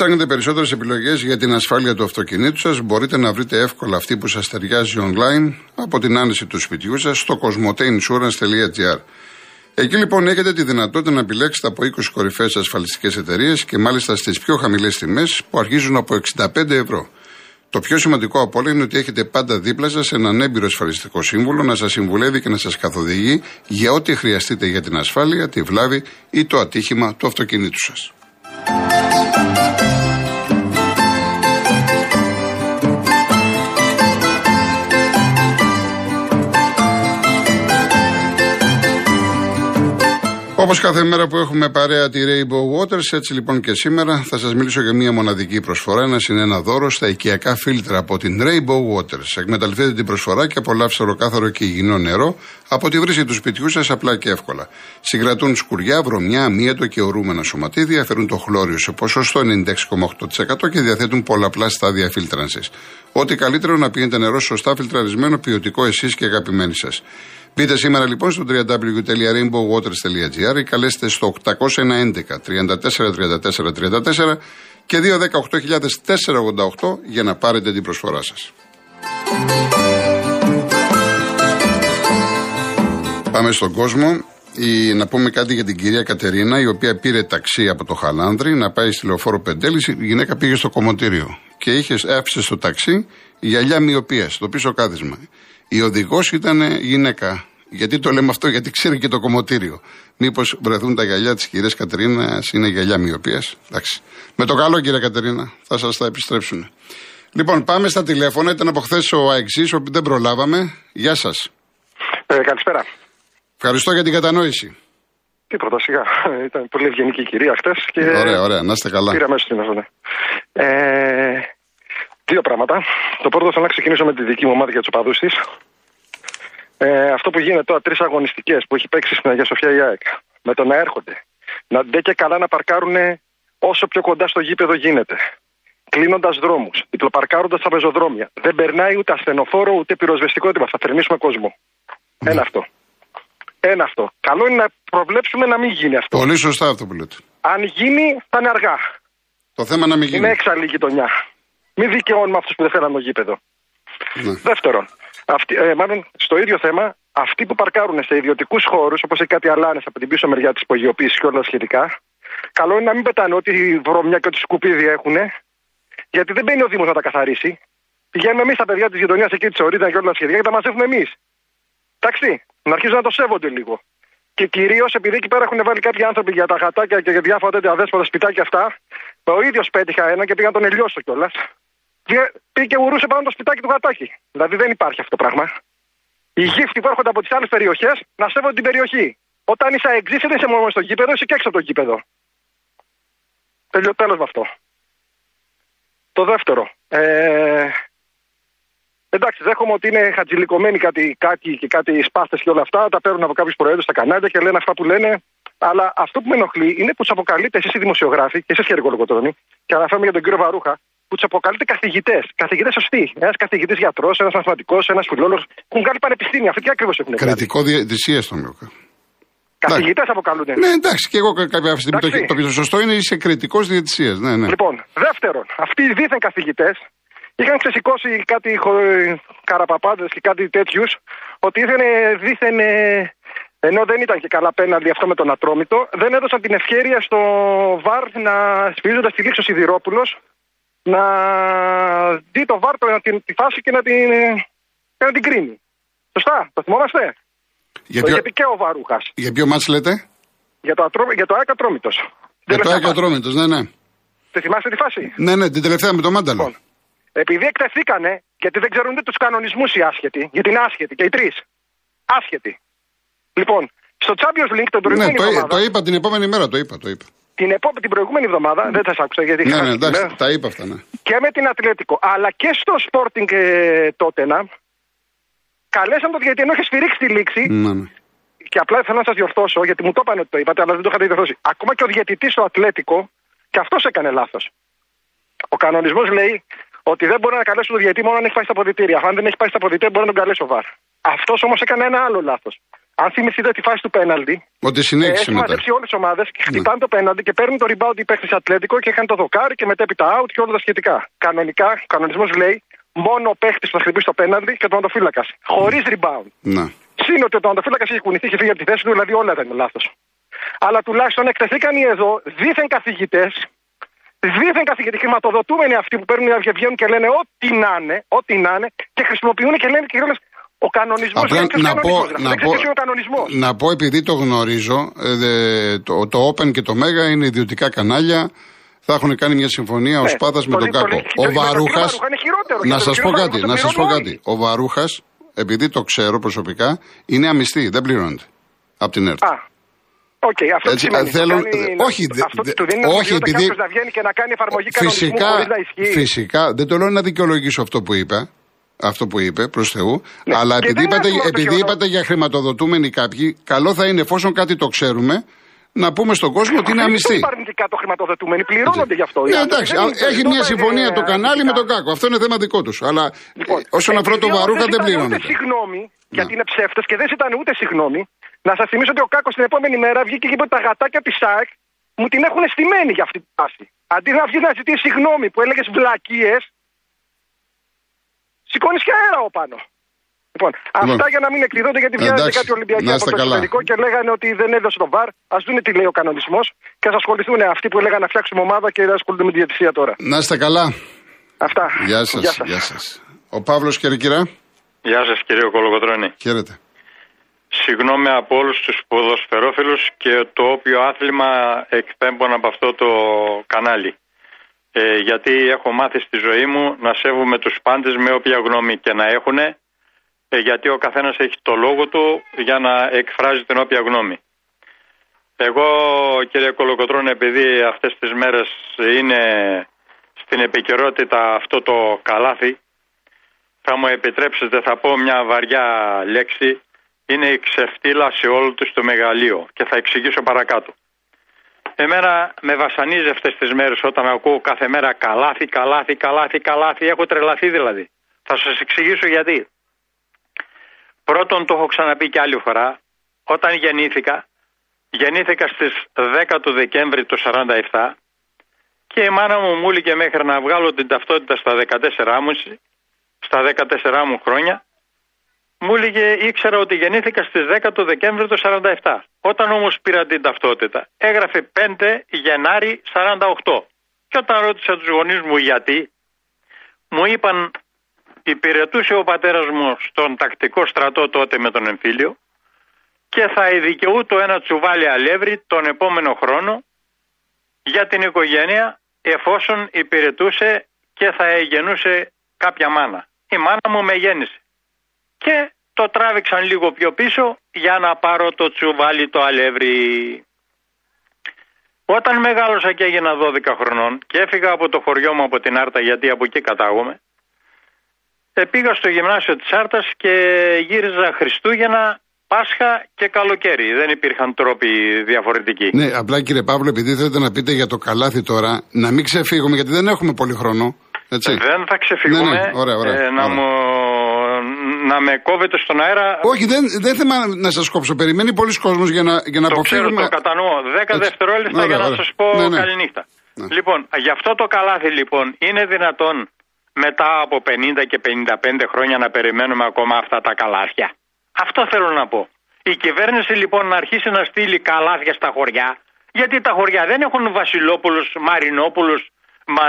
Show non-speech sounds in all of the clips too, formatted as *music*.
Αν ψάχνετε περισσότερες επιλογές για την ασφάλεια του αυτοκινήτου σας, μπορείτε να βρείτε εύκολα αυτή που σας ταιριάζει online από την άνεση του σπιτιού σας στο cosmoteinsurance.gr. Εκεί λοιπόν έχετε τη δυνατότητα να επιλέξετε από 20 κορυφαίες ασφαλιστικές εταιρείες και μάλιστα στις πιο χαμηλές τιμές που αρχίζουν από 65 ευρώ. Το πιο σημαντικό από όλα είναι ότι έχετε πάντα δίπλα σας έναν έμπειρο ασφαλιστικό σύμβουλο να σας συμβουλεύει και να σας καθοδηγεί για ό,τι χρειαστείτε για την ασφάλεια, τη βλάβη ή το ατύχημα του αυτοκινήτου σας. Thank you. Όπως κάθε μέρα που έχουμε παρέα τη Rainbow Waters, έτσι λοιπόν και σήμερα θα σας μιλήσω για μια μοναδική προσφορά. Ένα είναι ένα δώρο στα οικιακά φίλτρα από την Rainbow Waters. Εκμεταλλευτείτε την προσφορά και απολαύστε ολοκάθαρο και υγιεινό νερό από τη βρύση του σπιτιού σας απλά και εύκολα. Συγκρατούν σκουριά, βρωμιά, αμύετο και ορούμενα σωματίδια, φέρουν το χλώριο σε ποσοστό 96,8% και διαθέτουν πολλαπλά στάδια φίλτρανσης. Ό,τι καλύτερο να πηγαίνετε νερό σωστά φιλτραρισμένο, ποιοτικό εσείς και αγαπημένοι σας. Μπείτε σήμερα λοιπόν στο www.rainbowwaters.gr ή καλέστε στο 811 34 34 34 και 218.488 για να πάρετε την προσφορά σας. Πάμε στον κόσμο. Η, να πούμε κάτι για την κυρία Κατερίνα, η οποία πήρε ταξί από το Χαλάνδρη να πάει στη λεωφόρο Πεντέλης. Η γυναίκα πήγε στο κομμωτήριο και είχες, άφησε στο ταξί γυαλιά μοιοπία, στο πίσω κάθισμα. Η οδηγός ήταν γυναίκα. Γιατί το λέμε αυτό, γιατί ξέρει και το κομμωτήριο. Μήπως βρεθούν τα γυαλιά της κυρίας Κατερίνας, είναι γυαλιά μοιοπία. Εντάξει. Με το καλό, κύριε Κατερίνα, θα σας τα επιστρέψουν. Λοιπόν, πάμε στα τηλέφωνα. Ήταν από χθες ο Αεξή, όπου δεν προλάβαμε. Γεια σας. Ε, καλησπέρα. Ευχαριστώ για την κατανόηση. Τίποτα, σιγά. Ήταν πολύ ευγενική κυρία χθε. Και... Ωραία, ωραία. Να είστε καλά. Πήρα μέσα στην ναι. Ε, δύο πράγματα. Το πρώτο θέλω να ξεκινήσω με τη δική μου ομάδα για τους οπαδούς της. Ε, αυτό που γίνεται τώρα, τρεις αγωνιστικές που έχει παίξει στην Αγία Σοφιά η ΑΕΚ, με το να έρχονται, να ντε και καλά να παρκάρουν όσο πιο κοντά στο γήπεδο γίνεται. Κλείνοντας δρόμους, διπλοπαρκάροντα τα πεζοδρόμια. Δεν περνάει ούτε ασθενοφόρο ούτε πυροσβεστικό έτοιμα. Θα θερμίσουμε κόσμο. Ναι. Ένα αυτό. Ένα αυτό. Καλό είναι να προβλέψουμε να μην γίνει αυτό. Πολύ σωστά αυτό που λέτε. Αν γίνει, θα είναι αργά. Το θέμα να μην γίνει. Είναι έξαλλη γειτονιά. Μην δικαιώνουμε αυτούς που δεν θέλουν το γήπεδο. Ναι. Δεύτερον, αυτοί, ε, μάλλον στο ίδιο θέμα, αυτοί που παρκάρουν σε ιδιωτικούς χώρους, όπως έχει κάτι αλάνες από την πίσω μεριά της υπογειοποίησης και όλα σχετικά, καλό είναι να μην πετάνε ό,τι βρωμιά και ό,τι σκουπίδι έχουν, γιατί δεν μπαίνει ο Δήμος να τα καθαρίσει. Πηγαίνουμε εμείς τα παιδιά της γειτονιάς εκεί της Ορίδα και όλα σχετικά και τα μαζεύουμε εμείς. Εντάξει, να αρχίζουν να το σέβονται λίγο. Και κυρίως επειδή εκεί πέρα έχουν βάλει κάποιοι άνθρωποι για τα γατάκια και για διάφορα τέτοια αδέσποτα σπιτάκια αυτά, ο ίδιος πέτυχα ένα και πήγα να τον ελιώσω κιόλας. Πήγε και ουρούσε πάνω το σπιτάκι του γατάκι. Δηλαδή δεν υπάρχει αυτό το πράγμα. Οι γύφτοι που έρχονται από τις άλλες περιοχές να σέβονται την περιοχή. Όταν είσαι εξής, δεν είσαι μόνος στο γήπεδο, είσαι και έξω από το γήπεδο. Τέλος με αυτό. Το δεύτερο. Ε, εντάξει, δέχομαι ότι είναι χατζηλικωμένοι κάτι, κάτι και κάτι σπάστες και όλα αυτά. Τα παίρνουν από κάποιους προέδρους στα κανάλια και λένε αυτά που λένε. Αλλά αυτό που με ενοχλεί είναι που τους αποκαλείτε εσείς οι δημοσιογράφοι και εσείς και οι Και αναφέρομαι για τον κύριο Βαρούχα, που τους αποκαλείται καθηγητές. Καθηγητές σωστοί. Ένας καθηγητής γιατρός, ένας μαθηματικός, ένας φιλόλογος. Έχουν κάνει πανεπιστήμια. Αυτή τι ακριβώς έχουν κάνει. Κριτικό διαιτησία τον λέω. Καθηγητές αποκαλούνται. Ναι, εντάξει, και εγώ κάποια στιγμή το, το πιο σωστό είναι είσαι κριτικός διαιτησίας. Ναι, ναι. Λοιπόν, δεύτερον, αυτοί οι δίθεν καθηγητές είχαν ξεσηκώσει κάτι καραπαπάδε και κάτι τέτοιους, ότι ήθελε δίθεν. Ε, ενώ δεν ήταν και καλά πέναλτι αυτό με τον Ατρόμητο, δεν έδωσαν την ευκαιρία στο ΒΑΡ να σφυρίζοντα τη λήξη ο Σιδηρόπουλος να δει το βάρτο να την, τη φάση και να την, και να την κρίνει. Σωστά, το θυμόμαστε; Για ποιο... Γιατί και ο Βαρούχας. Για ποιο μάτς λέτε; Για το, ατρό... για το ΑΕΚ Ατρόμητος. Για το ΑΕΚ Ατρόμητος, ναι, ναι. Τε θυμάστε τη φάση; Ναι, ναι, την τελευταία με το Μάνταλο. Λοιπόν, επειδή εκτεθήκανε, γιατί δεν ξέρουν τους κανονισμούς οι άσχετοι, γιατί είναι άσχετοι και οι τρεις. Άσχετοι. Λοιπόν, στο Champions League τον προηγούμενο. Ναι, το, εβδομάδα, το είπα την επόμενη μέρα, το είπα. Το είπα την, επό... την προηγούμενη εβδομάδα, δεν θα σα άκουσα γιατί Ναι, ναι, εντάξει, τα είπα αυτά, ναι. Και με την Ατλέτικο, αλλά και στο Sporting ε, τότε να καλέσαν το γιατί ενώ είχε σφυρίξει τη λήξη. Ναι, ναι. Και απλά ήθελα να σας διορθώσω, γιατί μου το είπαν ότι το είπατε, αλλά δεν το είχατε διορθώσει. Ακόμα και ο διαιτητής στο Ατλέτικο, και αυτός έκανε λάθος. Ο κανονισμός λέει ότι δεν μπορεί να καλέσει το διαιτητή μόνο αν έχει πάει στα ποδητήρια. Αν δεν έχει πάει στα ποδητήρια, μπορεί να τον καλέσει ο Βαρ. Αυτός όμως έκανε ένα άλλο λάθος. αν θυμηθείτε τη φάση του πέναλτι. Ότι συνέχισε Έχει μαζέψει όλες τις ομάδες και χτυπάνε το πέναλτι και παίρνουν το rebound οι παίχτε Ατλέτικο και είχαν το δοκάρι και μετέπειτα out και όλα τα σχετικά. Κανονικά, ο κανονισμός λέει μόνο ο παίχτη που θα χτυπήσει το πέναλτι και ο τερματοφύλακα. Χωρίς rebound. Ναι. Συν ότι ο τερματοφύλακα έχει κουνηθεί και φύγει από τη θέση του, δηλαδή όλα ήταν λάθος. Αλλά τουλάχιστον εκτεθήκαν οι εδώ δίθεν καθηγητές, δίθεν καθηγητέ, χρηματοδοτούμενοι αυτοί που παίρνουν να βγαίνουν και λένε ό,τι να είναι, ό,τι να είναι και χρησιμοποιούν και λένε και λένε ο κανονισμό να, πω, να, πω, να πω επειδή το γνωρίζω, ε, το, το Open και το Mega είναι ιδιωτικά κανάλια. Θα έχουν κάνει μια συμφωνία ο ναι, Σπάθα με τον Κάκο. Ο Βαρούχα. Να σας πω κάτι, να σα πω κάτι. Ο Βαρούχα, επειδή το ξέρω προσωπικά, είναι αμισθί, δεν πληρώνεται. Από την ΕΡΤ. OK, okay, αυτό Έτσι, σημαίνει, θέλω, όχι, αυτό του δίνει όχι, επειδή, να βγαίνει και να κάνει εφαρμογή φυσικά, να Φυσικά, δεν το λέω να δικαιολογήσω αυτό που είπα, αυτό που είπε προς Θεού. Ναι. Αλλά επειδή είπατε, επειδή είπατε για χρηματοδοτούμενοι κάποιοι, καλό θα είναι εφόσον κάτι το ξέρουμε, να πούμε στον κόσμο ότι είναι αμυστή. Δεν υπάρχουν αρνητικά το χρηματοδοτούμενοι, πληρώνονται γι' αυτό. Ναι, εντάξει, έχει μια συμφωνία το κανάλι με τον Κάκο. Αυτό είναι θέμα δικό τους. Αλλά λοιπόν, ε, όσον αφορά το Βαρούχα δεν πληρώνεται. Συγγνώμη, γιατί είναι ψεύτε και δεν ήταν ούτε συγγνώμη. Να σας θυμίσω ότι ο Κάκος την επόμενη μέρα βγήκε και είπε ότι τα γατάκια της ΣΑΕΚ μου την έχουν στημένη για αυτή την πάση. Αντί να βγεις να ζητήσεις συγγνώμη που έλεγες βλακίες, σηκώνεις και αέρα ο πάνω. Λοιπόν, αυτά λοιπόν, για να μην εκδίδονται γιατί βγαίνουν κάτι Ολυμπιακοί από το εξωτερικό και λέγανε ότι δεν έδωσε το βαρ. Α δουν τι λέει ο κανονισμός και ας ασχοληθούν αυτοί που έλεγαν να φτιάξουμε ομάδα και δεν ασχολούνται με τη διατησία τώρα. Να είστε καλά. Αυτά. Γεια σας. Γεια σας. Ο Παύλος Κερκυρά. Γεια σας κύριε Κολογοτρόνη. Χαίρετε. Συγγνώμη από όλους τους ποδοσφαιρόφιλους και το όποιο άθλημα εκπέμπουν από αυτό το κανάλι. Ε, γιατί έχω μάθει στη ζωή μου να σέβομαι τους πάντες με όποια γνώμη και να έχουν ε, γιατί ο καθένας έχει το λόγο του για να εκφράζει την όποια γνώμη. Εγώ κύριε Κολοκοτρών επειδή αυτές τις μέρες είναι στην επικαιρότητα αυτό το καλάθι θα μου επιτρέψετε θα πω μια βαριά λέξη είναι η ξεφτύλα σε όλο του το μεγαλείο και θα εξηγήσω παρακάτω. Εμένα με βασανίζει αυτές τις μέρες όταν ακούω κάθε μέρα καλάθι, καλάθι, καλάθι, καλάθι. Έχω τρελαθεί δηλαδή. Θα σας εξηγήσω γιατί. Πρώτον, το έχω ξαναπεί και άλλη φορά. Όταν γεννήθηκα, γεννήθηκα στις 10 του Δεκέμβρη του 47 και η μάνα μου μου έλεγε μέχρι να βγάλω την ταυτότητα στα 14 μου, στα 14 μου χρόνια μου έλεγε ήξερα ότι γεννήθηκα στις 10 του Δεκέμβρη του 47. Όταν όμως πήρα την ταυτότητα έγραφε 5 Γενάρη 48. Και όταν ρώτησα τους γονείς μου γιατί μου είπαν υπηρετούσε ο πατέρας μου στον τακτικό στρατό τότε με τον εμφύλιο και θα ειδικαιούτο ένα τσουβάλι αλεύρι τον επόμενο χρόνο για την οικογένεια εφόσον υπηρετούσε και θα εγενούσε κάποια μάνα. Η μάνα μου με γέννησε και το τράβηξαν λίγο πιο πίσω για να πάρω το τσουβάλι το αλεύρι. Όταν μεγάλωσα και έγινα 12 χρονών και έφυγα από το χωριό μου από την Άρτα γιατί από εκεί κατάγομαι, πήγα στο γυμνάσιο της Άρτας και γύριζα Χριστούγεννα, Πάσχα και καλοκαίρι. Δεν υπήρχαν τρόποι διαφορετικοί. Ναι, απλά κύριε Παύλο, επειδή θέλετε να πείτε για το καλάθι τώρα, να μην ξεφύγουμε γιατί δεν έχουμε πολύ χρόνο. Έτσι. Δεν θα ξεφύγουμε. Ναι, ναι. Ωραία, ωραία, ε, να, Μου, να με κόβετε στον αέρα. Όχι, δεν, δεν θέλω να σας κόψω. Περιμένει πολλοί κόσμος για να, για να το αποφύγουμε. Ξέρω, το κατανοώ. Δέκα Έτσι. δευτερόλεπτα για να σας πω ναι, ναι. καληνύχτα. Ναι. Λοιπόν, γι' αυτό το καλάθι λοιπόν είναι δυνατόν μετά από 50 και 55 χρόνια να περιμένουμε ακόμα αυτά τα καλάθια. Αυτό θέλω να πω. Η κυβέρνηση λοιπόν να αρχίσει να στείλει καλάθια στα χωριά, γιατί τα χωριά δεν έχουν βασιλόπουλους, μαρινόπουλους, μα,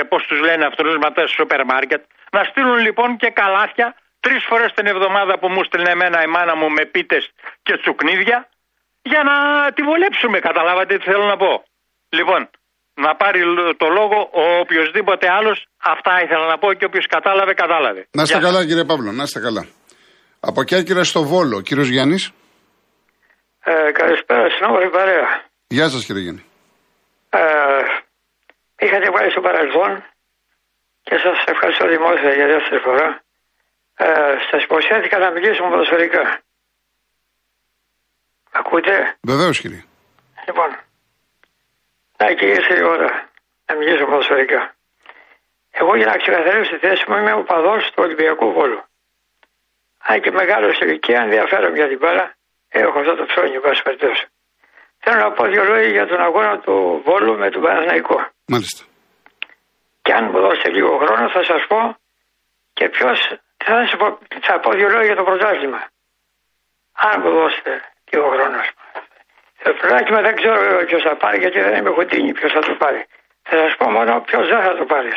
ε, πώς τους λένε αυτούς ματέ σούπερ μάρκετ. Να στείλουν λοιπόν και καλάθια τρεις φορές την εβδομάδα που μου στείλει εμένα η μάνα μου με πίτες και τσουκνίδια για να τη βολέψουμε. Καταλάβατε τι θέλω να πω. Λοιπόν, να πάρει το λόγο ο οποιοδήποτε άλλος. Αυτά ήθελα να πω και όποιος κατάλαβε, κατάλαβε. Να είστε καλά, κύριε Παύλο, να είστε καλά. Από Κέρκυρα στο Βόλο, κύριος Γιάννης. Ε, καλησπέρα, συνόμορφη παρέα. Γεια σας, κύριε Γιάννη. Ε, είχατε πάει στο παρελθόν και σας ευχαριστώ δημόσια για δεύτερη φορά ε, σας υποσχέθηκα να μιλήσουμε ποδοσφαιρικά. Ακούτε; Βεβαίως κύριε. Λοιπόν, να και ήρθε η ώρα να μιλήσουμε ποδοσφαιρικά. Εγώ για να ξεκαθαρίσω τη θέση μου είμαι ο παδός του Ολυμπιακού Βόλου. Αν και μεγάλο σε ηλικία ενδιαφέρομαι για την πάρα έχω αυτό το ψώνι, εν πάση περιπτώσει. Θέλω να πω δύο λόγια για τον αγώνα του Βόλου με τον Παναθηναϊκό. Μάλιστα. Και αν μου δώσετε λίγο χρόνο θα σας πω και ποιος θα, σας πω, θα πω δύο λόγια για το πρωτάθλημα. Αν μου δώσετε λίγο χρόνο. Το πρωτάθλημα δεν ξέρω ποιος θα πάρει γιατί δεν είμαι χοντίνη ποιος θα το πάρει. Θα σας πω μόνο ποιος δεν θα το πάρει.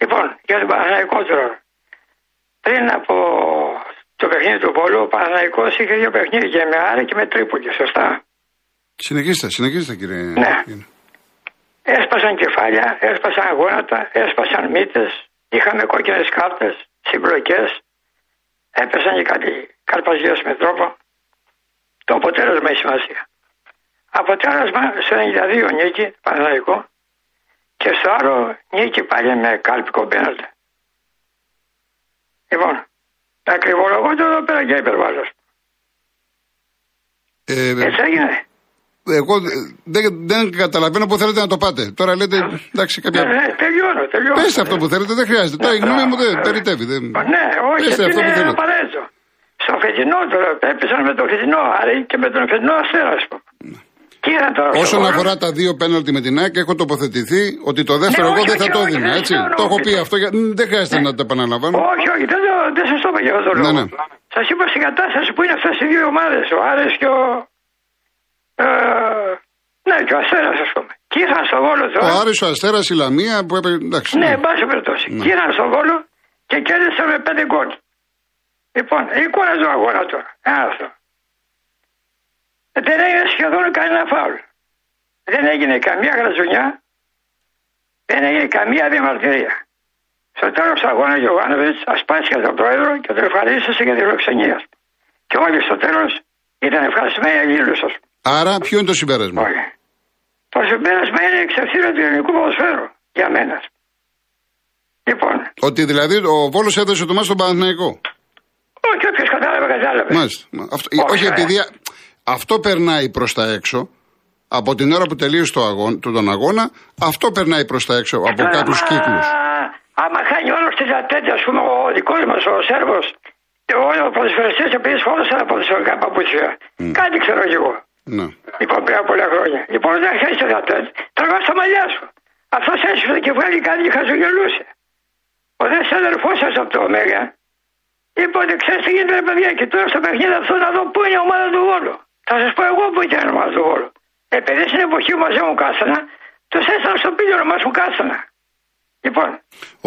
Λοιπόν, για τον Παναθηναϊκό τώρα. Πριν από το παιχνίδι του Πόλου, ο Παναθηναϊκός είχε δύο παιχνίδια με Άρη και με Τρίπολη, σωστά; Συνεχίστε, συνεχίστε κύριε. Ναι. Έσπασαν κεφάλια, έσπασαν γόνατα, έσπασαν μύτες, είχαμε κόκκινες κάρτες, συμπλοκές, έπεσαν και κάτι καρπαζιέ με τρόπο. Το αποτέλεσμα έχει σημασία. Αποτέλεσμα στο 92 νίκη, Παναγικό, και στο άλλο νίκη πάλι με κάλπικο πέναλτι. Λοιπόν, ακριβολογώ το εδώ πέρα και υπερβάλλω. Ε, Έτσι έγινε εγώ δεν, δεν καταλαβαίνω που θέλετε να το πάτε. Τώρα λέτε, εντάξει, κάποια. Ναι, ναι, τελειώνω, τελειώνω. Πέστε αυτό που θέλετε, δεν χρειάζεται. Τώρα η γνώμη μου δεν περιτεύει. Δεν... Ναι, όχι, Πέστε αυτό που είναι θέλετε. απαραίτητο. Στο φετινό τώρα, έπεσαν με το φετινό, άρα και με τον φετινό αστέρα, ας πούμε. Τι είναι τώρα, Όσον στο αφορά τα δύο πέναλτι με την ΑΕΚ, έχω τοποθετηθεί ότι το δεύτερο Ναι, εγώ όχι, δεν θα όχι, το όχι, έδινα. δεν Έτσι. συμφωνώ, Το έχω πει όχι. αυτό. για- Μ, Δεν χρειάζεται να το επαναλαμβάνω. Όχι, όχι, δεν, το, δεν σας το είπα για αυτό το Ναι, λόγο. ναι. Σας είπα στην κατάσταση που είναι αυτές οι δύο ομάδες, ο Άρης και ο. Ε, ναι, και ο Αστέρας, ας πούμε. Και ήρθαν στο Βόλο Ο τώρα. Άρης, ο Αστέρας, η Λαμία που έπαιρνε. Εντάξει. Ναι, ναι. εν πάση περιπτώσει. Ναι. Και ήρθαν στο Βόλο και κέρδισαν με πέντε γκολ. Λοιπόν, εικόνα του αγώνα τώρα. Ένα αυτό. Δεν έγινε σχεδόν κανένα φάουλ. Δεν έγινε καμία γραζουνιά. Δεν έγινε καμία διαμαρτυρία. Στο τέλος του αγώνα, ο Γιωβάνοβιτ ασπάστηκε τον πρόεδρο και τον ευχαρίστησε για τη φιλοξενία. Και όλοι στο τέλος ήταν ευχαριστημένοι αγγείλου, α πούμε. Άρα, ποιο είναι το συμπέρασμα; Όχι. Το συμπέρασμα είναι εξευθείαν του ελληνικού ποδοσφαίρου για μένα. Λοιπόν, Ότι δηλαδή ο Βόλος έδωσε το μάτι στον Παναθηναϊκό. όχι όποιος κατάλαβε, κατάλαβε. Μάλιστα. Μα Αυτό, Όχι, όχι, ε. επειδή αυτό περνάει προς τα έξω. Από την ώρα που τελείωσε το αγώνα, τον αγώνα, αυτό περνάει προς τα έξω από Τώρα, κάποιου μα, κύκλους. Άμα χάνει όλος τη τέτοια, ας πούμε, ο δικός μας, ο Σέρβος, και όλοι ο ποδοσφαιριστή επειδή σφόρωσε τα ποδοσφαιρικά παπούτσια. Κάτι ξέρω κι εγώ. Ναι. Λοιπόν, πριν από πολλά χρόνια. Λοιπόν, όταν χάσει τα τέτοια, τραβάς τα μαλλιά σου. Αυτός έσφυγε και βγάλει κάτι και χαζογελούσε. Ο δε αδερφός σας από το Ωμέγα, είπε ότι ξέρεις τι γίνεται, ρε παιδιά, και τώρα στο παιχνίδι αυτό να δω πού είναι η ομάδα του Βόλου. Θα σας πω εγώ πού ήταν η ομάδα του Βόλου. Επειδή στην εποχή που μαζί μου κάστανα, τους έστειλα στο πίλιο μας μου κάστανα. Λοιπόν,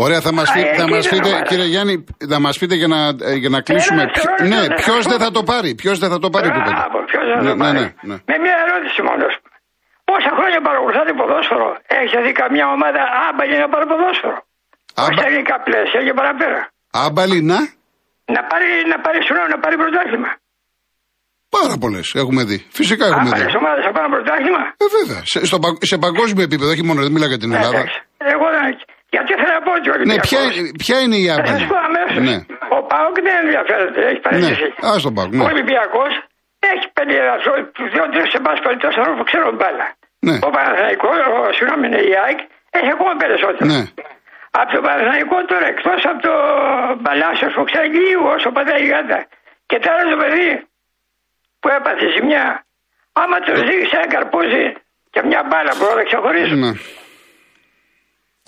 Ωραία, θα μας Α, πείτε, θα εκεί μας δεν πείτε το βάλα. κύριε Γιάννη, θα μας πείτε για να, ε, για να κλείσουμε. Ένα Ποιο- δευτερόλεπτο, ναι, ένα ποιος δεν θα δευτερόλεπτο. το πάρει, ποιος δεν θα το πάρει που πείτε. Μπράβο, ποιος δεν θα Ναι, το ναι, πάρει. ναι, ναι. Με μια ερώτηση μόνος. Πόσα χρόνια παρακολουθάτε ποδόσφαιρο, έχετε δει καμιά ομάδα άμπαλη να πάρει ποδόσφαιρο; Άμπα- Όχι στα ελληνικά πλαίσια και παραπέρα. Άμπαλι, να; Να πάρει, να πάρει συγγνώμη, να πάρει πρωτάθλημα. Πάρα πολλές έχουμε δει. Φυσικά έχουμε δει. Άμπαλε ομάδες να πάρουν πρωτάθλημα; Ε, βέβαια. Σε, στο, πα- σε παγκόσμιο επίπεδο, όχι μόνο, δεν μιλάω για την Ελλάδα. Εντάξει. Εγώ δεν. Γιατί θέλω να πω ότι ο Ναι, Ολυμπιακός- ποια, ποια είναι η Θα άμπαλη. σα πω αμέσως. Ναι, Ο Πάοκ δεν ενδιαφέρεται, έχει ναι. παραιτηθεί. Α τον πάω. Ο Ναι. Ολυμπιακός έχει πέντε δύο-τρει σε πάση περιπτώσει ανθρώπου που ξέρουν μπάλα. Ναι. Ο Παναθηναϊκός, ο συγγνώμη, είναι η ΑΕΚ, έχει ακόμα περισσότερο. ναι. Από το Παναθηναϊκό τώρα, εκτός από το Παλάσιο που ξέρει λίγο όσο πατάει η γάτα. Και τώρα το παιδί που έπαθε ζημιά, άμα το δει σαν καρπούζι και μια μπάλα που θα ξεχωρίσουν. ναι.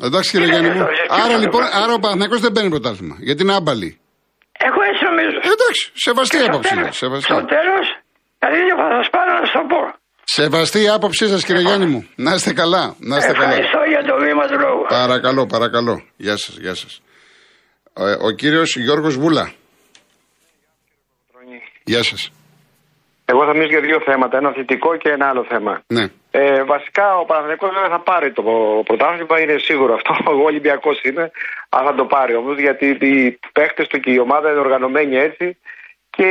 Εντάξει κύριε Τι Γιάννη είναι μου. αυτό, εσύ, Άρα τι λοιπόν, είναι αυτό. άρα ο Παναθηναϊκός δεν παίρνει πρωτάθλημα. Γιατί είναι άμπαλη. Εγώ έτσι νομίζω. Ε, Εντάξει, σεβαστή η άποψή τέλος- σα. Σεβαστή. στο τέλος, δηλαδή θα σας πάρω να σου το πω. Σεβαστή η άποψή σας, κύριε Γιάννη μου. Να είστε καλά. Να είστε καλά. Ευχαριστώ για το βήμα του λόγου. Παρακαλώ, παρακαλώ. Γεια σας, γεια σας. Ο, ο κύριος Γιώργος Βούλα. Γεια σας. Εγώ θα μιλήσω για δύο θέματα, ένα θετικό και ένα άλλο θέμα. Ναι. Ε, βασικά ο Παναθηναϊκός δεν θα πάρει το πρωτάθλημα, είναι σίγουρο αυτό. *laughs* Εγώ Ολυμπιακός είμαι, αλλά θα το πάρει όμως γιατί οι παίχτε του και η ομάδα είναι οργανωμένοι έτσι και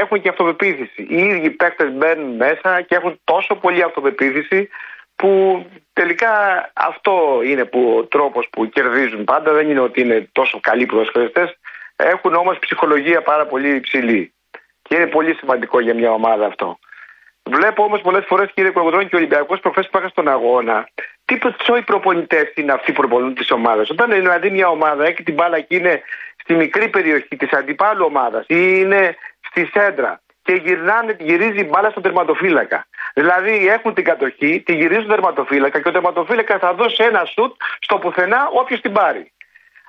έχουν και αυτοπεποίθηση. Οι ίδιοι παίχτε μπαίνουν μέσα και έχουν τόσο πολύ αυτοπεποίθηση που τελικά αυτό είναι που, ο τρόπος που κερδίζουν πάντα. Δεν είναι ότι είναι τόσο καλοί ποδοσφαιριστές. Έχουν όμως ψυχολογία πάρα πολύ υψηλή. Και είναι πολύ σημαντικό για μια ομάδα αυτό. Βλέπω όμως πολλές φορές, κύριε Κολοκοτρόνη, και ο Ολυμπιακός προχθές που είχα στον αγώνα, τι τσόι προπονητές είναι αυτοί που προπονούν τις ομάδες; Όταν είναι δηλαδή μια ομάδα έχει την μπάλα και είναι στη μικρή περιοχή της αντιπάλου ομάδας ή είναι στη σέντρα και γυρνάνε, γυρίζει η μπάλα στον τερματοφύλακα. Δηλαδή έχουν την κατοχή, τη γυρίζουν στον τερματοφύλακα και ο τερματοφύλακας θα δώσει ένα σουτ στο πουθενά όποιος την πάρει.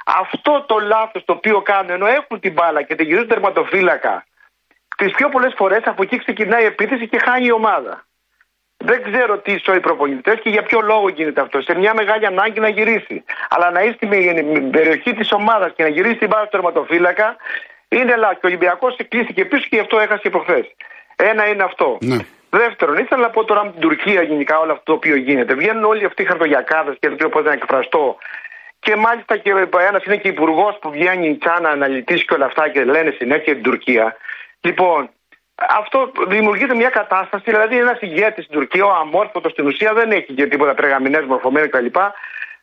Αυτό το λάθος το οποίο κάνουν ενώ έχουν την μπάλα και τη γυρίζουν τερματοφύλακα, τις πιο πολλές φορές από εκεί ξεκινάει η επίθεση και χάνει η ομάδα. Δεν ξέρω τι οι προπονητέ και για ποιο λόγο γίνεται αυτό. Σε μια μεγάλη ανάγκη να γυρίσει. Αλλά να είσαι στην περιοχή της ομάδας και να γυρίσει την μπάλα στο τερματοφύλακα είναι λάθος. Ο Ολυμπιακός κλείστηκε πίσω και γι' αυτό έχασε προχθές. Ένα είναι αυτό. Ναι. Δεύτερον, ήθελα να πω τώρα με την Τουρκία γενικά όλο αυτό το οποίο γίνεται. Βγαίνουν όλοι αυτοί οι χαρτογιακάδες και δεν ξέρω πώς να εκφραστώ. Και μάλιστα και ένας είναι και υπουργός που βγαίνει η Τσάνα αναλυτής και όλα αυτά και λένε συνέχεια την Τουρκία. Λοιπόν, αυτό δημιουργείται μια κατάσταση, δηλαδή ένας ηγέτης στην Τουρκία, ο αμόρφωτος στην ουσία δεν έχει και τίποτα τρεγαμινέ μορφωμένες κτλ.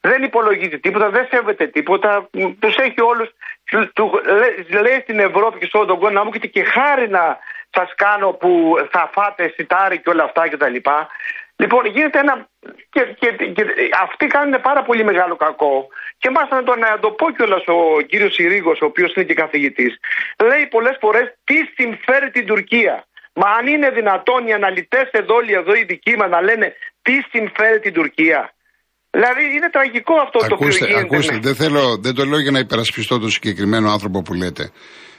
Δεν υπολογίζει τίποτα, δεν σέβεται τίποτα. Τους έχει όλους. Λέει στην Ευρώπη και σε όλο τον κόσμο να μου και χάρη να σας κάνω που θα φάτε σιτάρι και όλα αυτά κτλ. Λοιπόν, γίνεται ένα. Και, και, και, αυτοί κάνουν πάρα πολύ μεγάλο κακό. Και μάλιστα να το, να το πω κιόλας ο κύριος Συρίγος, ο οποίος είναι και καθηγητής, λέει πολλές φορές τι συμφέρει την Τουρκία; Μα αν είναι δυνατόν οι αναλυτές εδώ, όλοι εδώ οι δικοί μας να λένε τι συμφέρει την Τουρκία; Δηλαδή είναι τραγικό αυτό ακούστε, το οποίο γίνεται. Ακούστε, δεν, θέλω, δεν το λέω για να υπερασπιστώ τον συγκεκριμένο άνθρωπο που λέτε.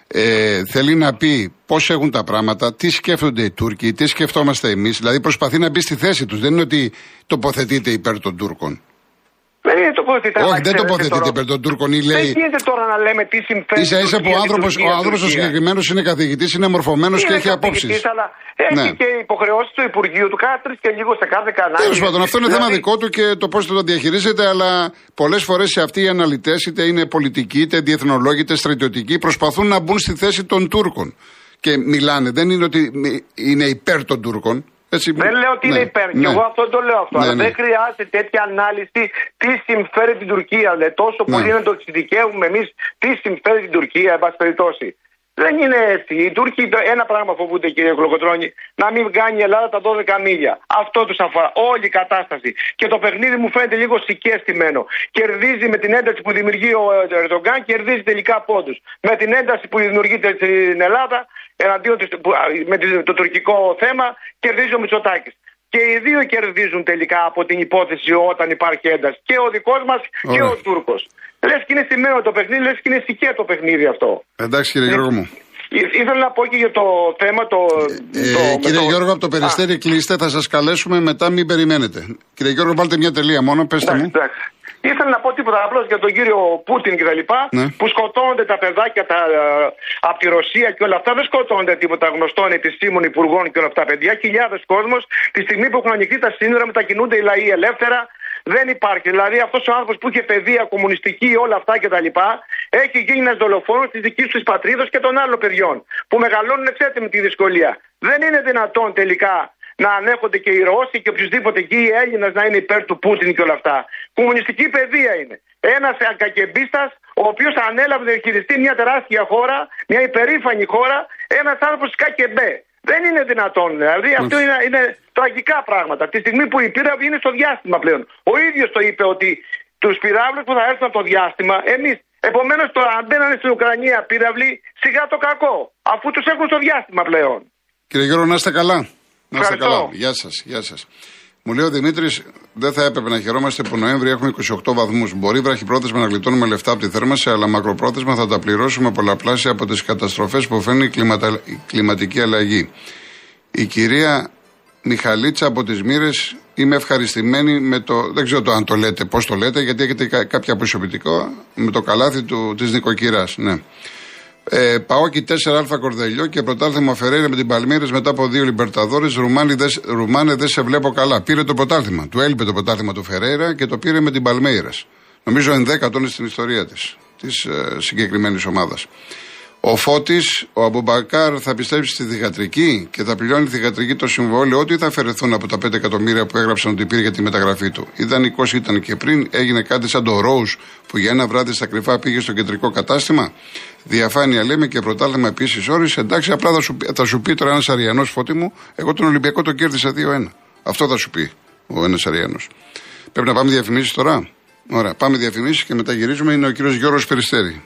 Ε, θέλει να πει πώς έχουν τα πράγματα, τι σκέφτονται οι Τούρκοι, τι σκεφτόμαστε εμείς. Δηλαδή προσπαθεί να μπει στη θέση τους. Δεν είναι ότι τοποθετείται υπέρ των Τούρκων. Δεν είναι τοποθετείται. Όχι, δεν τοποθετείται υπέρ των Τούρκων. Ή λέει... Δεν γίνεται τώρα να λέμε τι συμφέρει. σα ίσα που ο άνθρωπο ο συγκεκριμένος είναι καθηγητής, είναι μορφωμένος και έχει απόψεις. Αλλά έχει ναι. και υποχρεώσεις του Υπουργείου του κάθε τρεις και λίγο σε κάθε κανάλι. Τέλος πάντων, αυτό είναι δηλαδή... θέμα δικό του και το πώς θα το διαχειρίζεται, αλλά πολλές φορές σε αυτοί οι αναλυτές, είτε είναι πολιτικοί, είτε διεθνολόγοι, είτε στρατιωτικοί, προσπαθούν να μπουν στη θέση των Τούρκων. Και μιλάνε. Δεν είναι ότι είναι υπέρ των Τούρκων. Έτσι, δεν λέω ότι ναι, είναι υπέρ. Ναι. Και εγώ αυτό το λέω αυτό. Ναι, αλλά ναι. δεν χρειάζεται τέτοια ανάλυση τι συμφέρει την Τουρκία. Λέει, τόσο ναι. πολύ να το εξειδικεύουμε εμείς τι συμφέρει την Τουρκία, εν πάση περιπτώσει. Δεν είναι έτσι. Οι Τούρκοι ένα πράγμα φοβούνται, κύριε Κλοκοτρόνη, να μην κάνει η Ελλάδα τα 12 μίλια. Αυτό τους αφορά. Όλη η κατάσταση. Και το παιχνίδι μου φαίνεται λίγο σικέστημένο. Κερδίζει με την ένταση που δημιουργεί ο Ερντογκάν, κερδίζει τελικά πόντους. Με την ένταση που δημιουργείται στην Ελλάδα, εναντίον της, με το τουρκικό θέμα, κερδίζει ο Μητσοτάκης. Και οι δύο κερδίζουν τελικά από την υπόθεση όταν υπάρχει ένταση. Και ο δικός μας και ο Τούρκος. Λες και είναι στημένο το παιχνίδι, λες και είναι στοιχεία το παιχνίδι αυτό. Εντάξει κύριε Γιώργο μου. Ήθελα να πω και για το θέμα το. Ε, το κύριε το... Γιώργο, από το περιστέρι κλείστε, θα σας καλέσουμε μετά, μην περιμένετε. Κύριε Γιώργο, βάλτε μια τελεία μόνο, πέστε μου. Εντάξει. Ήθελα να πω τίποτα απλώς για τον κύριο Πούτιν και τα λοιπά, ναι. που σκοτώνονται τα παιδάκια τα, ε, από τη Ρωσία και όλα αυτά. Δεν σκοτώνονται τίποτα γνωστών επιστήμων, υπουργών και όλα αυτά. Παιδιά, χιλιάδες κόσμος τη στιγμή που έχουν ανοιχτεί τα σύνορα μετακινούνται οι λαοί ελεύθερα. Δεν υπάρχει. Δηλαδή αυτός ο άνθρωπος που είχε παιδεία κομμουνιστική, όλα αυτά κτλ. έχει γίνει ένας δολοφόνος της δικής τους πατρίδα και των άλλων παιδιών. Που μεγαλώνουν, ξέρετε με τη δυσκολία. Δεν είναι δυνατόν τελικά να ανέχονται και οι Ρώσοι και οποιοδήποτε εκεί οι Έλληνες να είναι υπέρ του Πούτιν και όλα αυτά. Κομμουνιστική παιδεία είναι. Ένας κακεμπίστας, ο οποίος ανέλαβε να διαχειριστεί μια τεράστια χώρα, μια υπερήφανη χώρα, ένας άνθρωπος ΚΑΚΕΜΠΕ. Δεν είναι δυνατόν. Δηλαδή αυτό είναι, είναι τραγικά πράγματα. Τη στιγμή που η πύραυλη είναι στο διάστημα πλέον. Ο ίδιος το είπε ότι τους πυράβλους που θα έρθουν από το διάστημα, εμείς. Επομένως, τώρα αν μπαίνανε στην Ουκρανία πύραυλοι, σιγά το κακό. Αφού τους έχουν στο διάστημα πλέον. Κύριε Γιώργο, να είστε καλά. Να είστε καλά. Γεια σας, γεια σας. Μου λέει ο Δημήτρης, δεν θα έπρεπε να χαιρόμαστε που Νοέμβρη έχουμε 28 βαθμούς. Μπορεί βραχυπρόθεσμα να γλιτώνουμε λεφτά από τη θέρμανση, αλλά μακροπρόθεσμα θα τα πληρώσουμε πολλαπλάσια από τις καταστροφές που φέρνει η, κλιματα... η κλιματική αλλαγή. Η κυρία Μιχαλίτσα από τις Μύρες, είμαι ευχαριστημένη με το. Δεν ξέρω το αν το λέτε, πώς το λέτε, γιατί έχετε κάποια προσωπικό με το καλάθι της νοικοκυράς. Ναι. Ε, Παόκι 4α Κορδελιό και πρωτάθλημα Φεραίρα με την Παλμύρες μετά από δύο Λιμπερταδόρες. Ρουμάνε δεν σε βλέπω καλά. Πήρε το πρωτάθλημα. Του έλειπε το πρωτάθλημα του Φεραίρα και το πήρε με την Παλμέιρα. Νομίζω ενδέκατον είναι στην ιστορία της της, ε, συγκεκριμένης ομάδας. Ο Φώτης, ο Αμπουμπακάρ θα επιστρέψει στη θηγατρική και θα πληρώνει τη θηγατρική το συμβόλαιο ότι θα αφαιρεθούν από τα 5 εκατομμύρια που έγραψαν ότι πήρε για τη μεταγραφή του. Ιδανικός ήταν και πριν, έγινε κάτι σαν το Ρόου που για ένα βράδυ στα κρυφά πήγε στο κεντρικό κατάστημα. Διαφάνεια λέμε και πρωτάθλημα επίσης όρι. Εντάξει, απλά θα σου, θα σου πει τώρα ένας Αριανός φώτη μου, εγώ τον Ολυμπιακό το κέρδισα 2-1. Αυτό θα σου πει ο ένας Αριανός. Πρέπει να πάμε διαφημίσεις τώρα. Ωραία, πάμε διαφημίσεις και μετά γυρίζουμε. Είναι ο κύριος Γιώργος Περιστέρη.